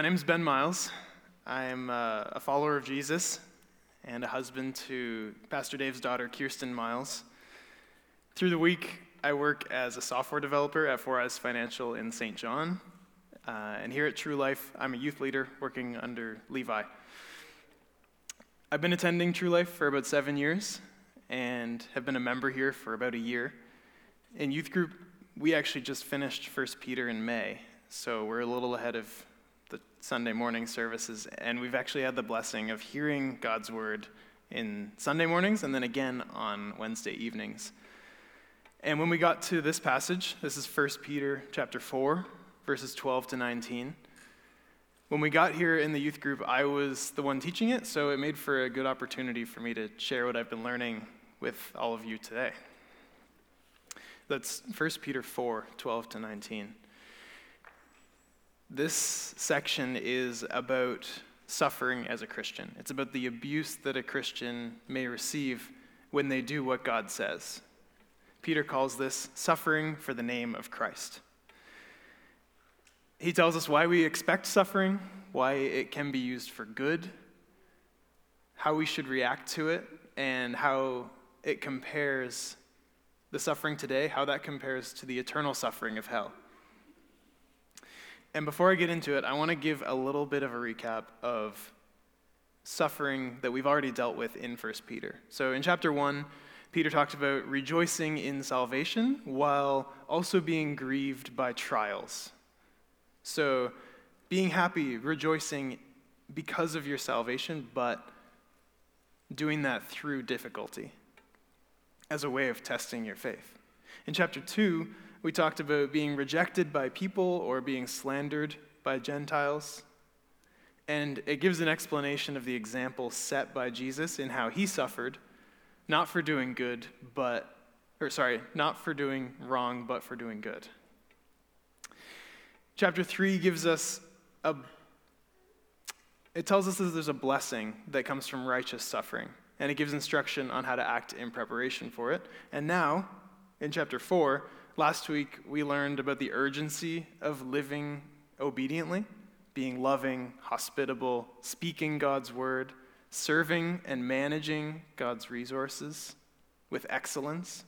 My name is Ben Myles. I'm uh, a follower of Jesus and a husband to Pastor Dave's daughter, Kirsten Myles. Through the week, I work as a software developer at 4 Financial in St. John. Uh, and here at True Life, I'm a youth leader working under Levi. I've been attending True Life for about seven years and have been a member here for about a year. In youth group, we actually just finished First Peter in May, so we're a little ahead of Sunday morning services, and we've actually had the blessing of hearing God's word in Sunday mornings and then again on Wednesday evenings. And when we got to this passage, this is 1 Peter chapter 4, verses 12 to 19. When we got here in the youth group, I was the one teaching it, so it made for a good opportunity for me to share what I've been learning with all of you today. That's 1 Peter 4 12 to 19. This section is about suffering as a Christian. It's about the abuse that a Christian may receive when they do what God says. Peter calls this suffering for the name of Christ. He tells us why we expect suffering, why it can be used for good, how we should react to it, and how it compares the suffering today, how that compares to the eternal suffering of hell. And before I get into it, I want to give a little bit of a recap of suffering that we've already dealt with in 1 Peter. So in chapter 1, Peter talked about rejoicing in salvation while also being grieved by trials. So being happy, rejoicing because of your salvation, but doing that through difficulty as a way of testing your faith. In chapter 2, we talked about being rejected by people or being slandered by Gentiles. And it gives an explanation of the example set by Jesus in how he suffered, not for doing good, but, or sorry, not for doing wrong, but for doing good. Chapter 3 gives us a, it tells us that there's a blessing that comes from righteous suffering and it gives instruction on how to act in preparation for it. And now, in chapter 4, last week we learned about the urgency of living obediently, being loving, hospitable, speaking God's word, serving and managing God's resources with excellence.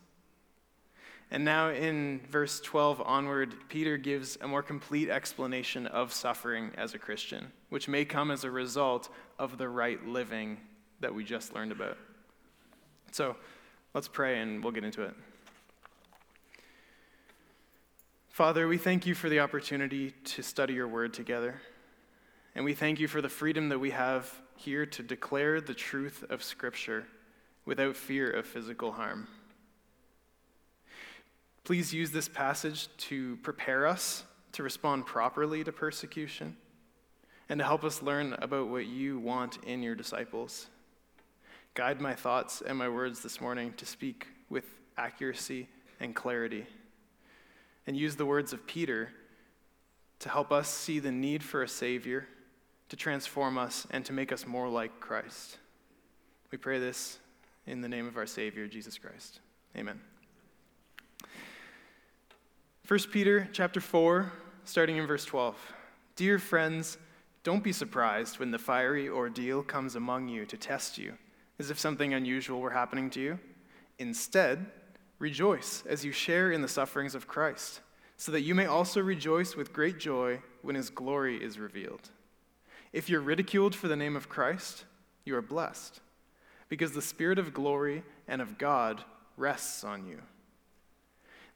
And now in verse 12 onward, Peter gives a more complete explanation of suffering as a Christian, which may come as a result of the right living that we just learned about. So let's pray and we'll get into it. Father, we thank you for the opportunity to study your word together. And we thank you for the freedom that we have here to declare the truth of Scripture without fear of physical harm. Please use this passage to prepare us to respond properly to persecution and to help us learn about what you want in your disciples. Guide my thoughts and my words this morning to speak with accuracy and clarity. And use the words of Peter to help us see the need for a Savior, to transform us, and to make us more like Christ. We pray this in the name of our Savior, Jesus Christ. Amen. 1 Peter chapter 4, starting in verse 12. Dear friends, don't be surprised when the fiery ordeal comes among you to test you as if something unusual were happening to you. Instead, rejoice as you share in the sufferings of Christ, so that you may also rejoice with great joy when his glory is revealed. If you're ridiculed for the name of Christ, you are blessed, because the Spirit of glory and of God rests on you.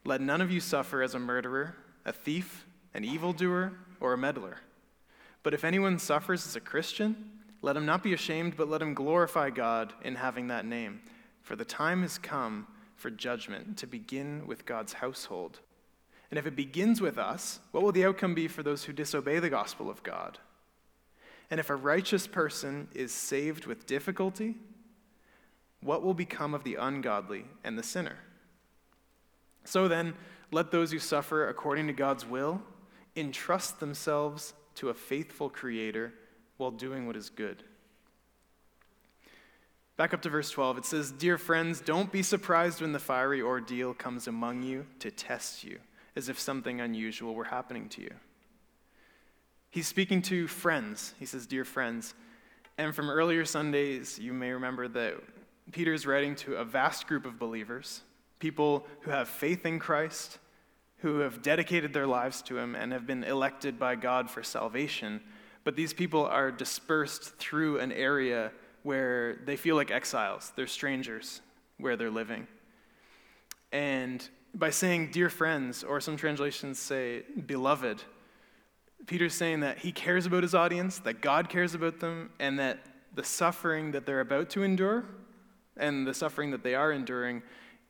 Let none of you suffer as a murderer, a thief, an evildoer, or a meddler. But if anyone suffers as a Christian, let him not be ashamed, but let him glorify God in having that name. For the time has come for judgment to begin with God's household. And if it begins with us, what will the outcome be for those who disobey the gospel of God? And if a righteous person is saved with difficulty, what will become of the ungodly and the sinner? So then, let those who suffer according to God's will entrust themselves to a faithful Creator while doing what is good. Back up to verse 12, it says, Dear friends, don't be surprised when the fiery ordeal comes among you to test you, as if something unusual were happening to you. He's speaking to friends. He says, Dear friends. And from earlier Sundays, you may remember that Peter's writing to a vast group of believers, people who have faith in Christ, who have dedicated their lives to him, and have been elected by God for salvation. But these people are dispersed through an area where they feel like exiles, they're strangers where they're living. And by saying dear friends, or some translations say beloved, Peter's saying that he cares about his audience, that God cares about them, and that the suffering that they're about to endure and the suffering that they are enduring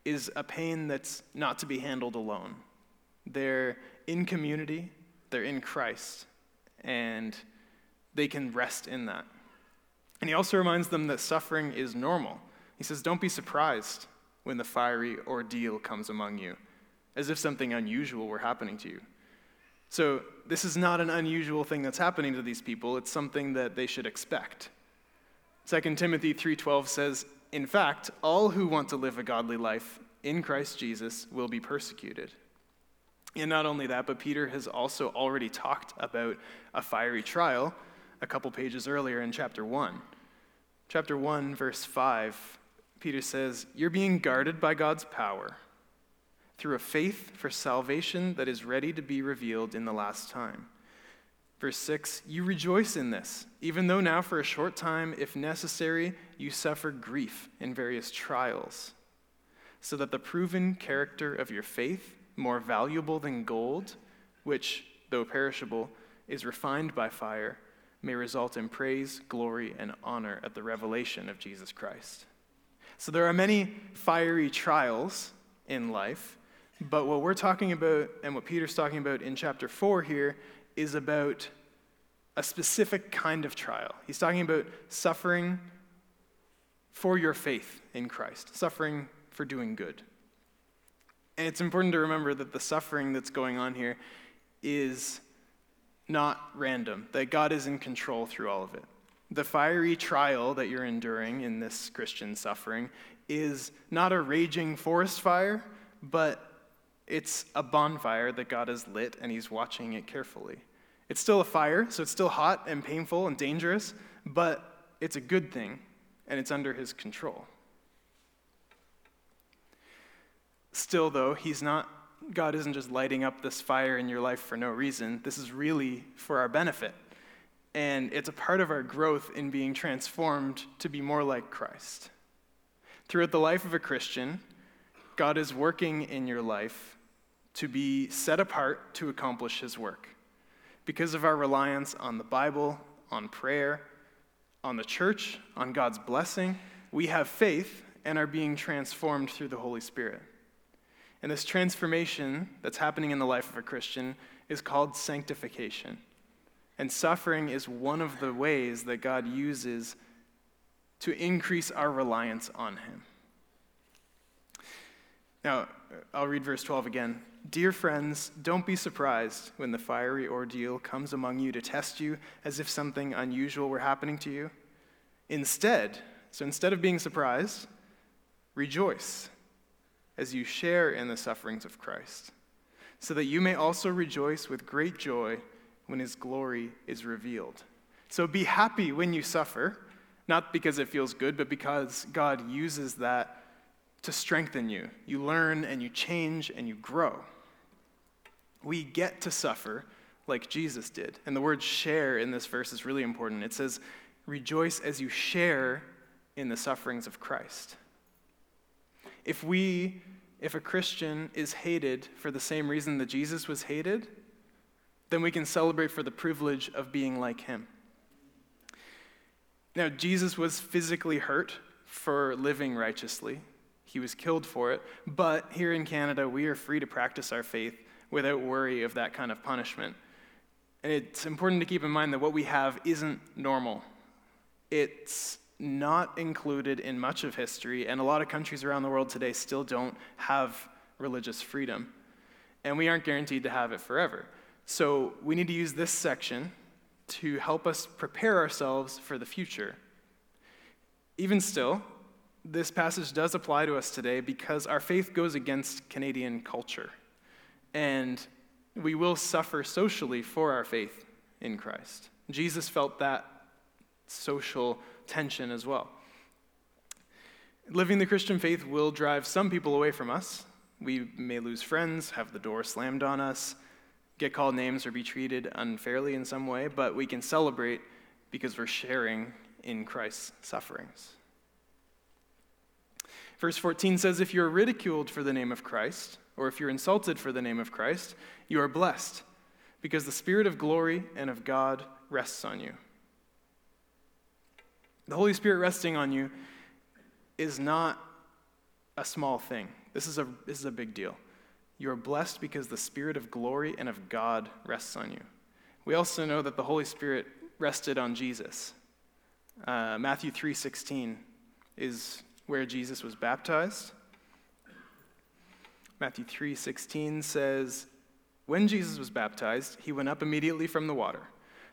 is a pain that's not to be handled alone. They're in community, they're in Christ, and they can rest in that. And he also reminds them that suffering is normal. He says, Don't be surprised when the fiery ordeal comes among you, as if something unusual were happening to you. So, this is not an unusual thing that's happening to these people, it's something that they should expect. 2 Timothy 3:12 says, "In fact, all who want to live a godly life in Christ Jesus will be persecuted." And not only that, but Peter has also already talked about a fiery trial a couple pages earlier in chapter 1. Chapter 1, verse 5, Peter says, You're being guarded by God's power through a faith for salvation that is ready to be revealed in the last time. Verse 6 You rejoice in this, even though now for a short time, if necessary, you suffer grief in various trials, so that the proven character of your faith, more valuable than gold, which, though perishable, is refined by fire, may result in praise, glory, and honor at the revelation of Jesus Christ. So there are many fiery trials in life, but what we're talking about and what Peter's talking about in chapter 4 here is about a specific kind of trial. He's talking about suffering for your faith in Christ, suffering for doing good. And it's important to remember that the suffering that's going on here is not random, that God is in control through all of it. The fiery trial that you're enduring in this Christian suffering is not a raging forest fire, but it's a bonfire that God has lit and He's watching it carefully. It's still a fire, so it's still hot and painful and dangerous, but it's a good thing and it's under His control. Still, though, He's not God isn't just lighting up this fire in your life for no reason. This is really for our benefit. And it's a part of our growth in being transformed to be more like Christ. Throughout the life of a Christian, God is working in your life to be set apart to accomplish his work. Because of our reliance on the Bible, on prayer, on the church, on God's blessing, we have faith and are being transformed through the Holy Spirit. And this transformation that's happening in the life of a Christian is called sanctification. And suffering is one of the ways that God uses to increase our reliance on Him. Now, I'll read verse 12 again. Dear friends, don't be surprised when the fiery ordeal comes among you to test you as if something unusual were happening to you. Instead, so instead of being surprised, rejoice as you share in the sufferings of Christ, so that you may also rejoice with great joy when his glory is revealed. So be happy when you suffer, not because it feels good, but because God uses that to strengthen you. You learn and you change and you grow. We get to suffer like Jesus did. And the word share in this verse is really important. It says, rejoice as you share in the sufferings of Christ. If we, if a Christian is hated for the same reason that Jesus was hated, then we can celebrate for the privilege of being like him. Now, Jesus was physically hurt for living righteously. He was killed for it. But here in Canada, we are free to practice our faith without worry of that kind of punishment. And it's important to keep in mind that what we have isn't normal. It's not included in much of history, and a lot of countries around the world today still don't have religious freedom. And we aren't guaranteed to have it forever. So we need to use this section to help us prepare ourselves for the future. Even still, this passage does apply to us today because our faith goes against Canadian culture. and we will suffer socially for our faith in Christ. Jesus felt that social tension as well. Living the Christian faith will drive some people away from us. We may lose friends, have the door slammed on us, get called names, or be treated unfairly in some way, but we can celebrate because we're sharing in Christ's sufferings. Verse 14 says, If you're ridiculed for the name of Christ, or if you're insulted for the name of Christ, you are blessed, because the Spirit of glory and of God rests on you. The Holy Spirit resting on you is not a small thing. This is a, this is a big deal. You are blessed because the Spirit of glory and of God rests on you. We also know that the Holy Spirit rested on Jesus. Uh, Matthew 3:16 is where Jesus was baptized. Matthew 3:16 says, "When Jesus was baptized, he went up immediately from the water.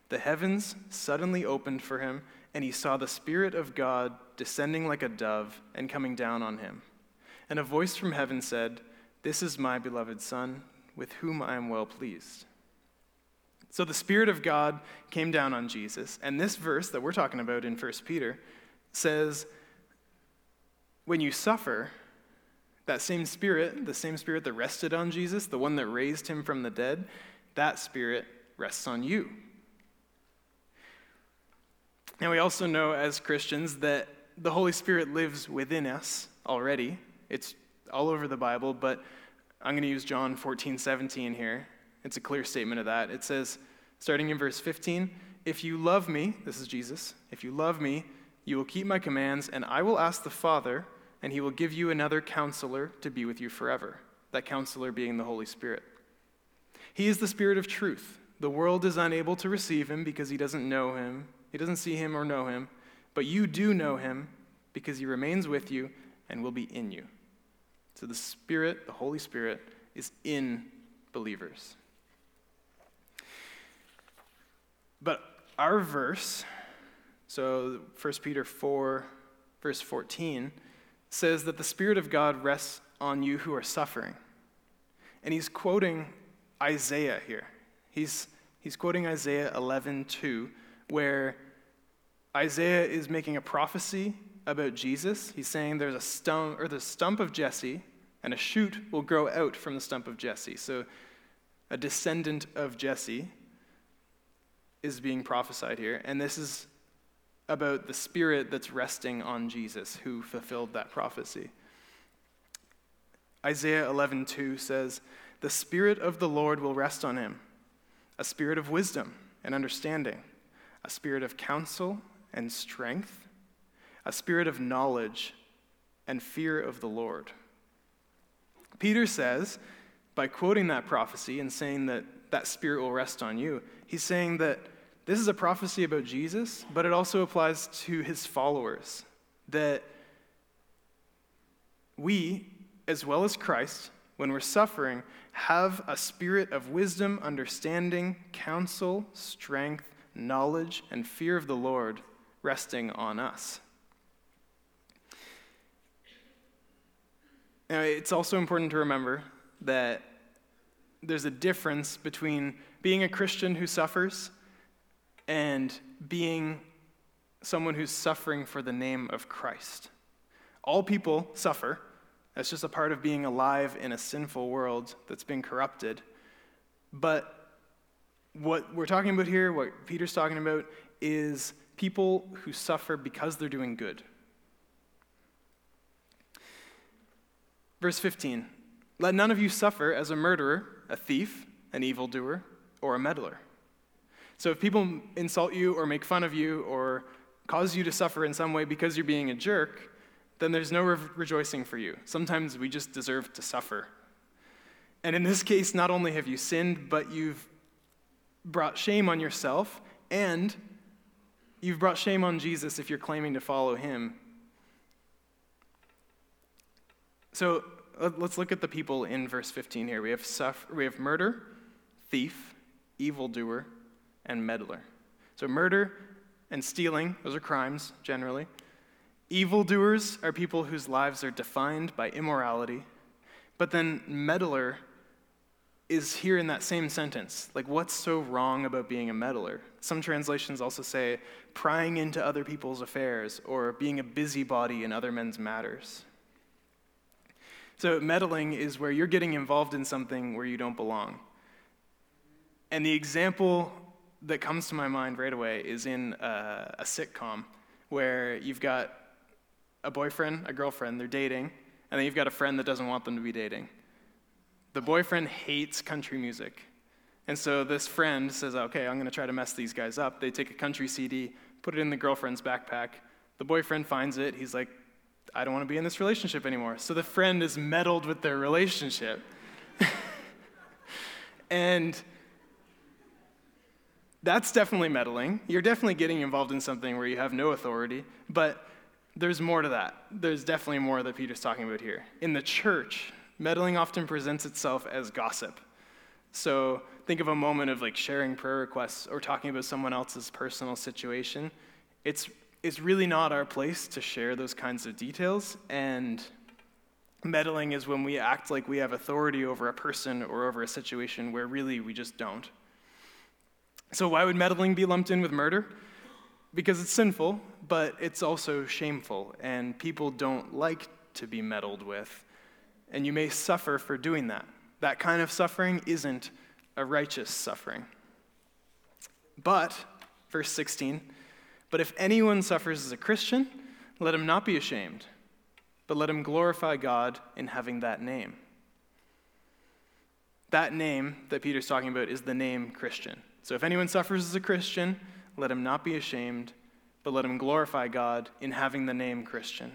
The heavens suddenly opened for him, and he saw the Spirit of God descending like a dove and coming down on him. And a voice from heaven said, "This is my beloved Son, with whom I am well pleased." So the Spirit of God came down on Jesus, and this verse that we're talking about in 1 Peter says, when you suffer, that same spirit, the same spirit that rested on Jesus, the one that raised him from the dead, that spirit rests on you. And we also know as Christians that the Holy Spirit lives within us already. It's all over the Bible, but I'm going to use John 14, 17 here. It's a clear statement of that. It says, starting in verse 15, If you love me, this is Jesus, if you love me, you will keep my commands, and I will ask the Father and he will give you another counselor to be with you forever, that counselor being the Holy Spirit. He is the Spirit of truth. The world is unable to receive him because he doesn't know him, he doesn't see him or know him, but you do know him because he remains with you and will be in you. So the Spirit, the Holy Spirit, is in believers. But our verse, so 1 Peter 4, verse 14, says that the Spirit of God rests on you who are suffering. And he's quoting Isaiah here. He's, he's quoting Isaiah 11, 2, where Isaiah is making a prophecy about Jesus. He's saying there's a stump, or the stump of Jesse, and a shoot will grow out from the stump of Jesse. So a descendant of Jesse is being prophesied here. And this is about the spirit that's resting on Jesus who fulfilled that prophecy. Isaiah 11:2 says, "The spirit of the Lord will rest on him, a spirit of wisdom and understanding, a spirit of counsel and strength, a spirit of knowledge and fear of the Lord." Peter says, by quoting that prophecy and saying that that spirit will rest on you, he's saying that this is a prophecy about Jesus, but it also applies to his followers. That we, as well as Christ, when we're suffering, have a spirit of wisdom, understanding, counsel, strength, knowledge, and fear of the Lord resting on us. Now, it's also important to remember that there's a difference between being a Christian who suffers and being someone who's suffering for the name of Christ. All people suffer. That's just a part of being alive in a sinful world that's been corrupted. But what we're talking about here, what Peter's talking about, is people who suffer because they're doing good. Verse 15 Let none of you suffer as a murderer, a thief, an evildoer, or a meddler. So if people insult you or make fun of you or cause you to suffer in some way because you're being a jerk, then there's no re- rejoicing for you. Sometimes we just deserve to suffer. And in this case, not only have you sinned, but you've brought shame on yourself, and you've brought shame on Jesus if you're claiming to follow him. So let's look at the people in verse 15 here. We have, suffer, we have murder, thief, evildoer, and meddler. So, murder and stealing, those are crimes generally. Evildoers are people whose lives are defined by immorality. But then, meddler is here in that same sentence. Like, what's so wrong about being a meddler? Some translations also say prying into other people's affairs or being a busybody in other men's matters. So, meddling is where you're getting involved in something where you don't belong. And the example that comes to my mind right away is in a, a sitcom where you've got a boyfriend, a girlfriend, they're dating, and then you've got a friend that doesn't want them to be dating. The boyfriend hates country music. And so this friend says, okay, I'm going to try to mess these guys up. They take a country CD, put it in the girlfriend's backpack. The boyfriend finds it. He's like, I don't want to be in this relationship anymore. So the friend is meddled with their relationship. and that's definitely meddling. You're definitely getting involved in something where you have no authority, but there's more to that. There's definitely more that Peter's talking about here. In the church, meddling often presents itself as gossip. So think of a moment of like sharing prayer requests or talking about someone else's personal situation. It's it's really not our place to share those kinds of details. And meddling is when we act like we have authority over a person or over a situation where really we just don't. So, why would meddling be lumped in with murder? Because it's sinful, but it's also shameful, and people don't like to be meddled with. And you may suffer for doing that. That kind of suffering isn't a righteous suffering. But, verse 16, but if anyone suffers as a Christian, let him not be ashamed, but let him glorify God in having that name. That name that Peter's talking about is the name Christian. So if anyone suffers as a Christian, let him not be ashamed, but let him glorify God in having the name Christian.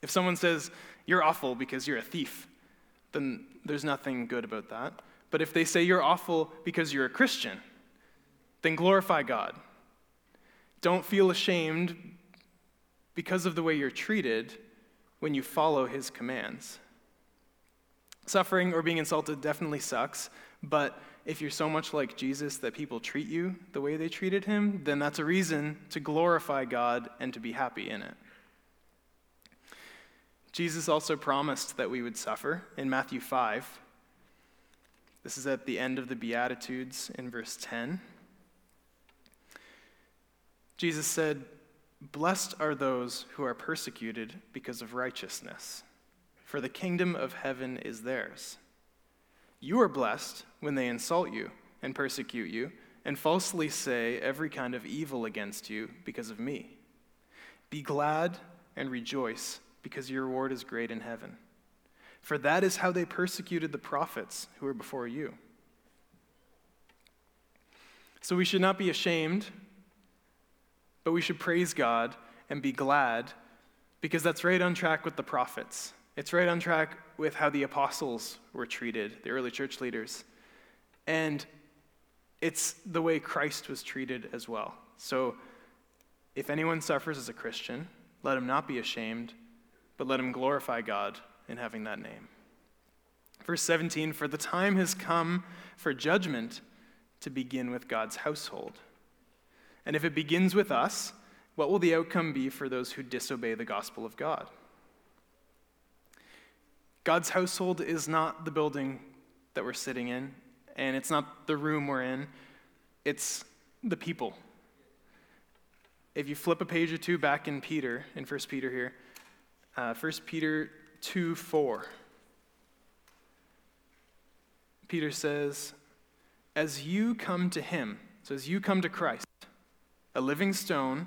If someone says, You're awful because you're a thief, then there's nothing good about that. But if they say you're awful because you're a Christian, then glorify God don't feel ashamed because of the way you're treated when you follow his commands. Suffering or being insulted definitely sucks, but if you're so much like Jesus that people treat you the way they treated him, then that's a reason to glorify God and to be happy in it. Jesus also promised that we would suffer in Matthew 5. This is at the end of the Beatitudes in verse 10. Jesus said, Blessed are those who are persecuted because of righteousness, for the kingdom of heaven is theirs. You are blessed when they insult you and persecute you and falsely say every kind of evil against you because of me. Be glad and rejoice, because your reward is great in heaven. For that is how they persecuted the prophets who were before you. So we should not be ashamed but we should praise God and be glad because that's right on track with the prophets. It's right on track with how the apostles were treated, the early church leaders. And it's the way Christ was treated as well. So if anyone suffers as a Christian, let him not be ashamed, but let him glorify God in having that name. Verse 17 For the time has come for judgment to begin with God's household. And if it begins with us, what will the outcome be for those who disobey the gospel of God? God's household is not the building that we're sitting in, and it's not the room we're in, it's the people. If you flip a page or two back in Peter, in 1 Peter here, uh, 1 Peter 2 4. Peter says, As you come to him, so as you come to Christ, a living stone,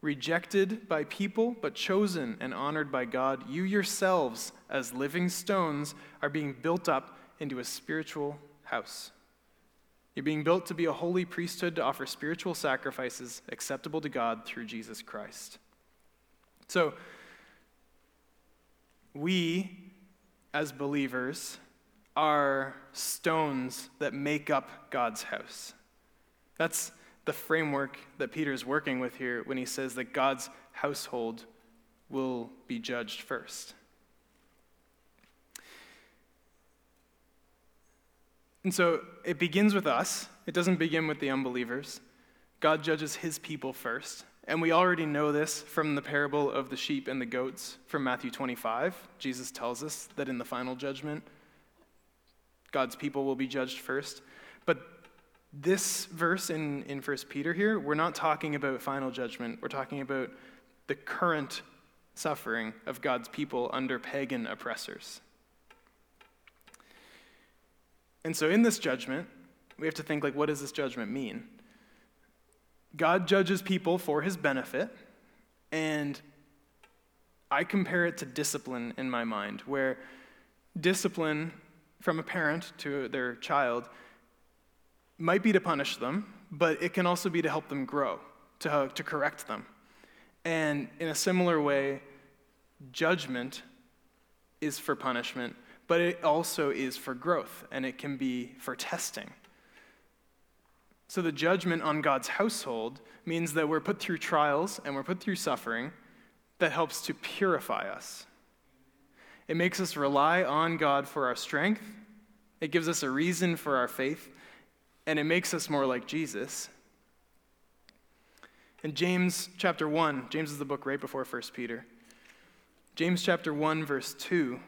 rejected by people, but chosen and honored by God, you yourselves, as living stones, are being built up into a spiritual house. You're being built to be a holy priesthood to offer spiritual sacrifices acceptable to God through Jesus Christ. So, we, as believers, are stones that make up God's house. That's the framework that Peter is working with here when he says that God's household will be judged first. And so it begins with us, it doesn't begin with the unbelievers. God judges his people first. And we already know this from the parable of the sheep and the goats from Matthew 25. Jesus tells us that in the final judgment, God's people will be judged first. But this verse in, in 1 Peter here, we're not talking about final judgment. We're talking about the current suffering of God's people under pagan oppressors. And so in this judgment, we have to think like what does this judgment mean? God judges people for his benefit, and I compare it to discipline in my mind, where discipline from a parent to their child might be to punish them, but it can also be to help them grow, to, to correct them. And in a similar way, judgment is for punishment, but it also is for growth, and it can be for testing. So the judgment on God's household means that we're put through trials and we're put through suffering that helps to purify us. It makes us rely on God for our strength, it gives us a reason for our faith, and it makes us more like Jesus. In James chapter 1, James is the book right before 1 Peter. James chapter 1, verse 2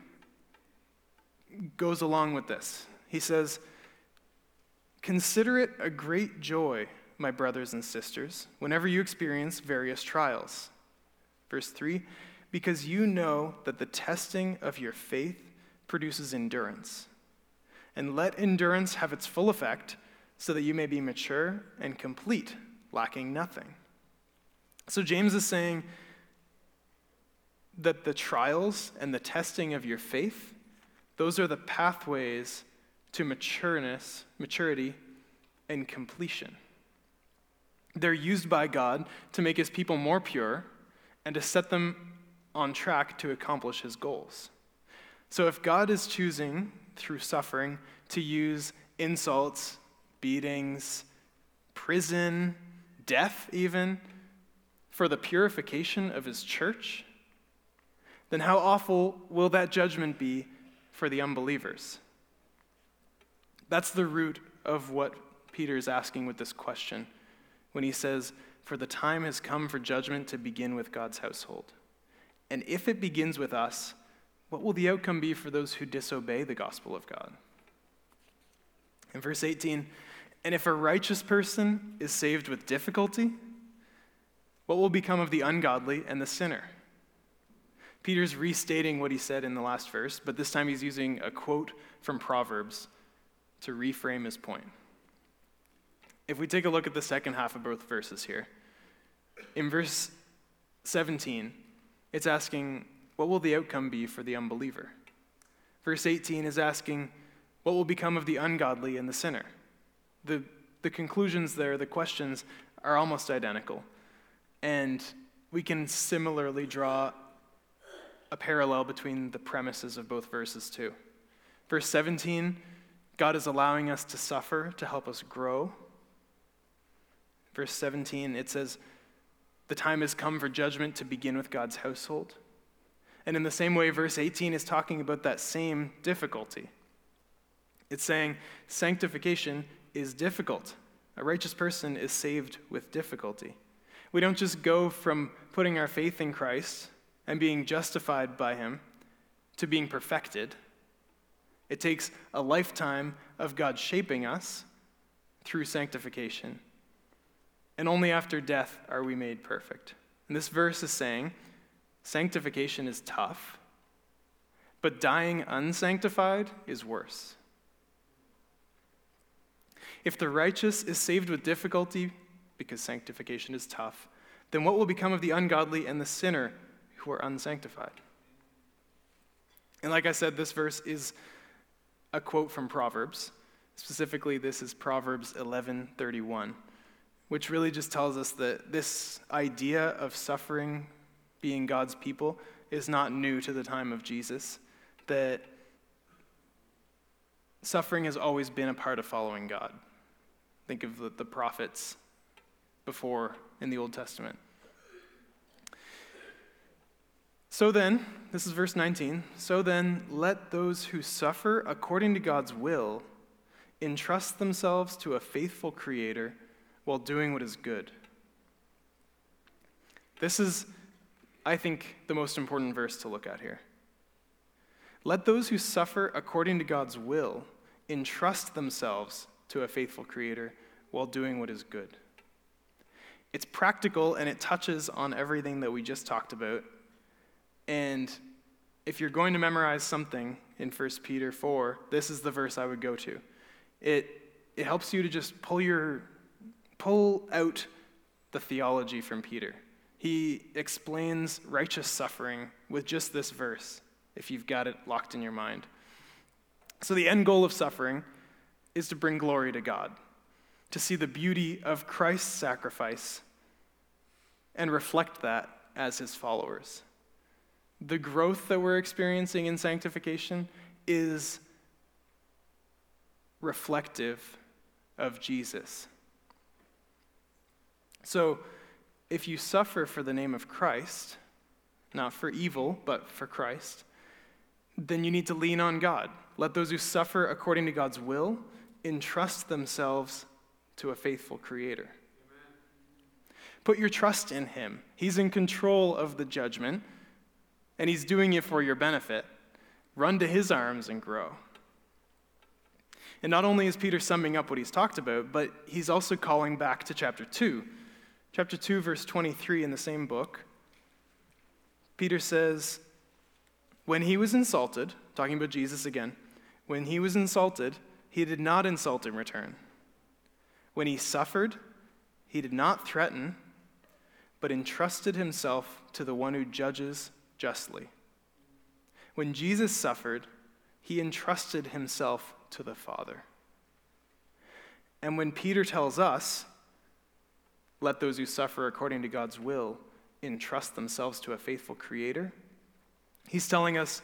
goes along with this. He says, Consider it a great joy, my brothers and sisters, whenever you experience various trials. Verse 3 Because you know that the testing of your faith produces endurance. And let endurance have its full effect, so that you may be mature and complete, lacking nothing. So James is saying that the trials and the testing of your faith, those are the pathways to matureness, maturity, and completion. They're used by God to make his people more pure and to set them on track to accomplish his goals. So if God is choosing through suffering to use insults, beatings, prison, death, even, for the purification of his church, then how awful will that judgment be for the unbelievers? That's the root of what Peter is asking with this question when he says, For the time has come for judgment to begin with God's household. And if it begins with us, what will the outcome be for those who disobey the gospel of God? In verse 18, and if a righteous person is saved with difficulty, what will become of the ungodly and the sinner? Peter's restating what he said in the last verse, but this time he's using a quote from Proverbs to reframe his point. If we take a look at the second half of both verses here, in verse 17, it's asking, What will the outcome be for the unbeliever? Verse 18 is asking, What will become of the ungodly and the sinner? The, the conclusions there, the questions, are almost identical. And we can similarly draw a parallel between the premises of both verses, too. Verse 17 God is allowing us to suffer to help us grow. Verse 17, it says, The time has come for judgment to begin with God's household. And in the same way, verse 18 is talking about that same difficulty. It's saying sanctification is difficult. A righteous person is saved with difficulty. We don't just go from putting our faith in Christ and being justified by Him to being perfected. It takes a lifetime of God shaping us through sanctification. And only after death are we made perfect. And this verse is saying sanctification is tough, but dying unsanctified is worse. If the righteous is saved with difficulty because sanctification is tough, then what will become of the ungodly and the sinner who are unsanctified? And like I said, this verse is a quote from Proverbs. Specifically, this is Proverbs 11:31, which really just tells us that this idea of suffering being God's people is not new to the time of Jesus, that suffering has always been a part of following God. Think of the, the prophets before in the Old Testament. So then, this is verse 19. So then, let those who suffer according to God's will entrust themselves to a faithful Creator while doing what is good. This is, I think, the most important verse to look at here. Let those who suffer according to God's will entrust themselves to a faithful Creator while doing what is good. It's practical and it touches on everything that we just talked about. And if you're going to memorize something in 1 Peter 4, this is the verse I would go to. It, it helps you to just pull, your, pull out the theology from Peter. He explains righteous suffering with just this verse, if you've got it locked in your mind. So, the end goal of suffering is to bring glory to God, to see the beauty of Christ's sacrifice and reflect that as his followers. The growth that we're experiencing in sanctification is reflective of Jesus. So, if you suffer for the name of Christ, not for evil, but for Christ, then you need to lean on God. Let those who suffer according to God's will entrust themselves to a faithful Creator. Put your trust in Him. He's in control of the judgment, and He's doing it for your benefit. Run to His arms and grow. And not only is Peter summing up what he's talked about, but he's also calling back to chapter 2. Chapter 2, verse 23 in the same book. Peter says, When he was insulted, talking about Jesus again, when he was insulted, he did not insult in return. When he suffered, he did not threaten, but entrusted himself to the one who judges justly. When Jesus suffered, he entrusted himself to the Father. And when Peter tells us, let those who suffer according to God's will entrust themselves to a faithful Creator, he's telling us,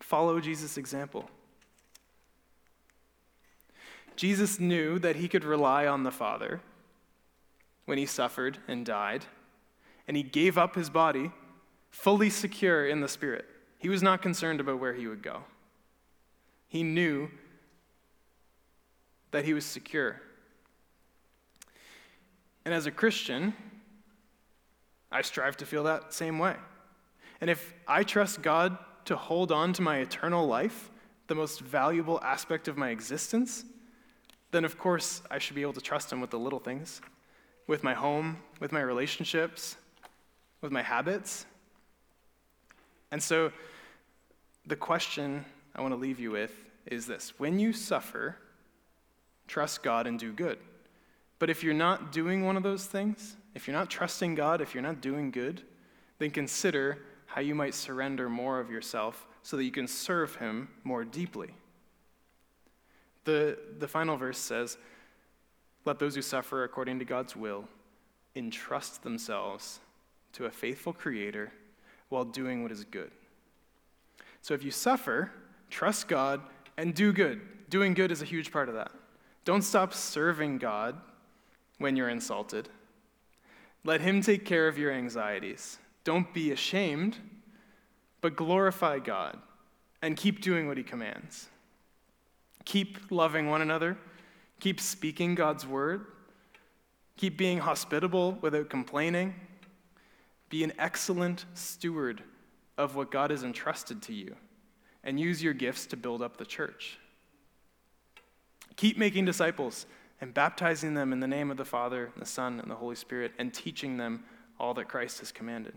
follow Jesus' example. Jesus knew that he could rely on the Father when he suffered and died, and he gave up his body fully secure in the Spirit. He was not concerned about where he would go. He knew that he was secure. And as a Christian, I strive to feel that same way. And if I trust God to hold on to my eternal life, the most valuable aspect of my existence, then of course I should be able to trust Him with the little things, with my home, with my relationships, with my habits. And so the question I want to leave you with is this When you suffer, trust God and do good. But if you're not doing one of those things, if you're not trusting God, if you're not doing good, then consider how you might surrender more of yourself so that you can serve Him more deeply. The, the final verse says, Let those who suffer according to God's will entrust themselves to a faithful Creator while doing what is good. So if you suffer, trust God and do good. Doing good is a huge part of that. Don't stop serving God when you're insulted. Let Him take care of your anxieties. Don't be ashamed, but glorify God and keep doing what He commands. Keep loving one another. Keep speaking God's word. Keep being hospitable without complaining. Be an excellent steward of what God has entrusted to you, and use your gifts to build up the church. Keep making disciples and baptizing them in the name of the Father, the Son, and the Holy Spirit, and teaching them all that Christ has commanded.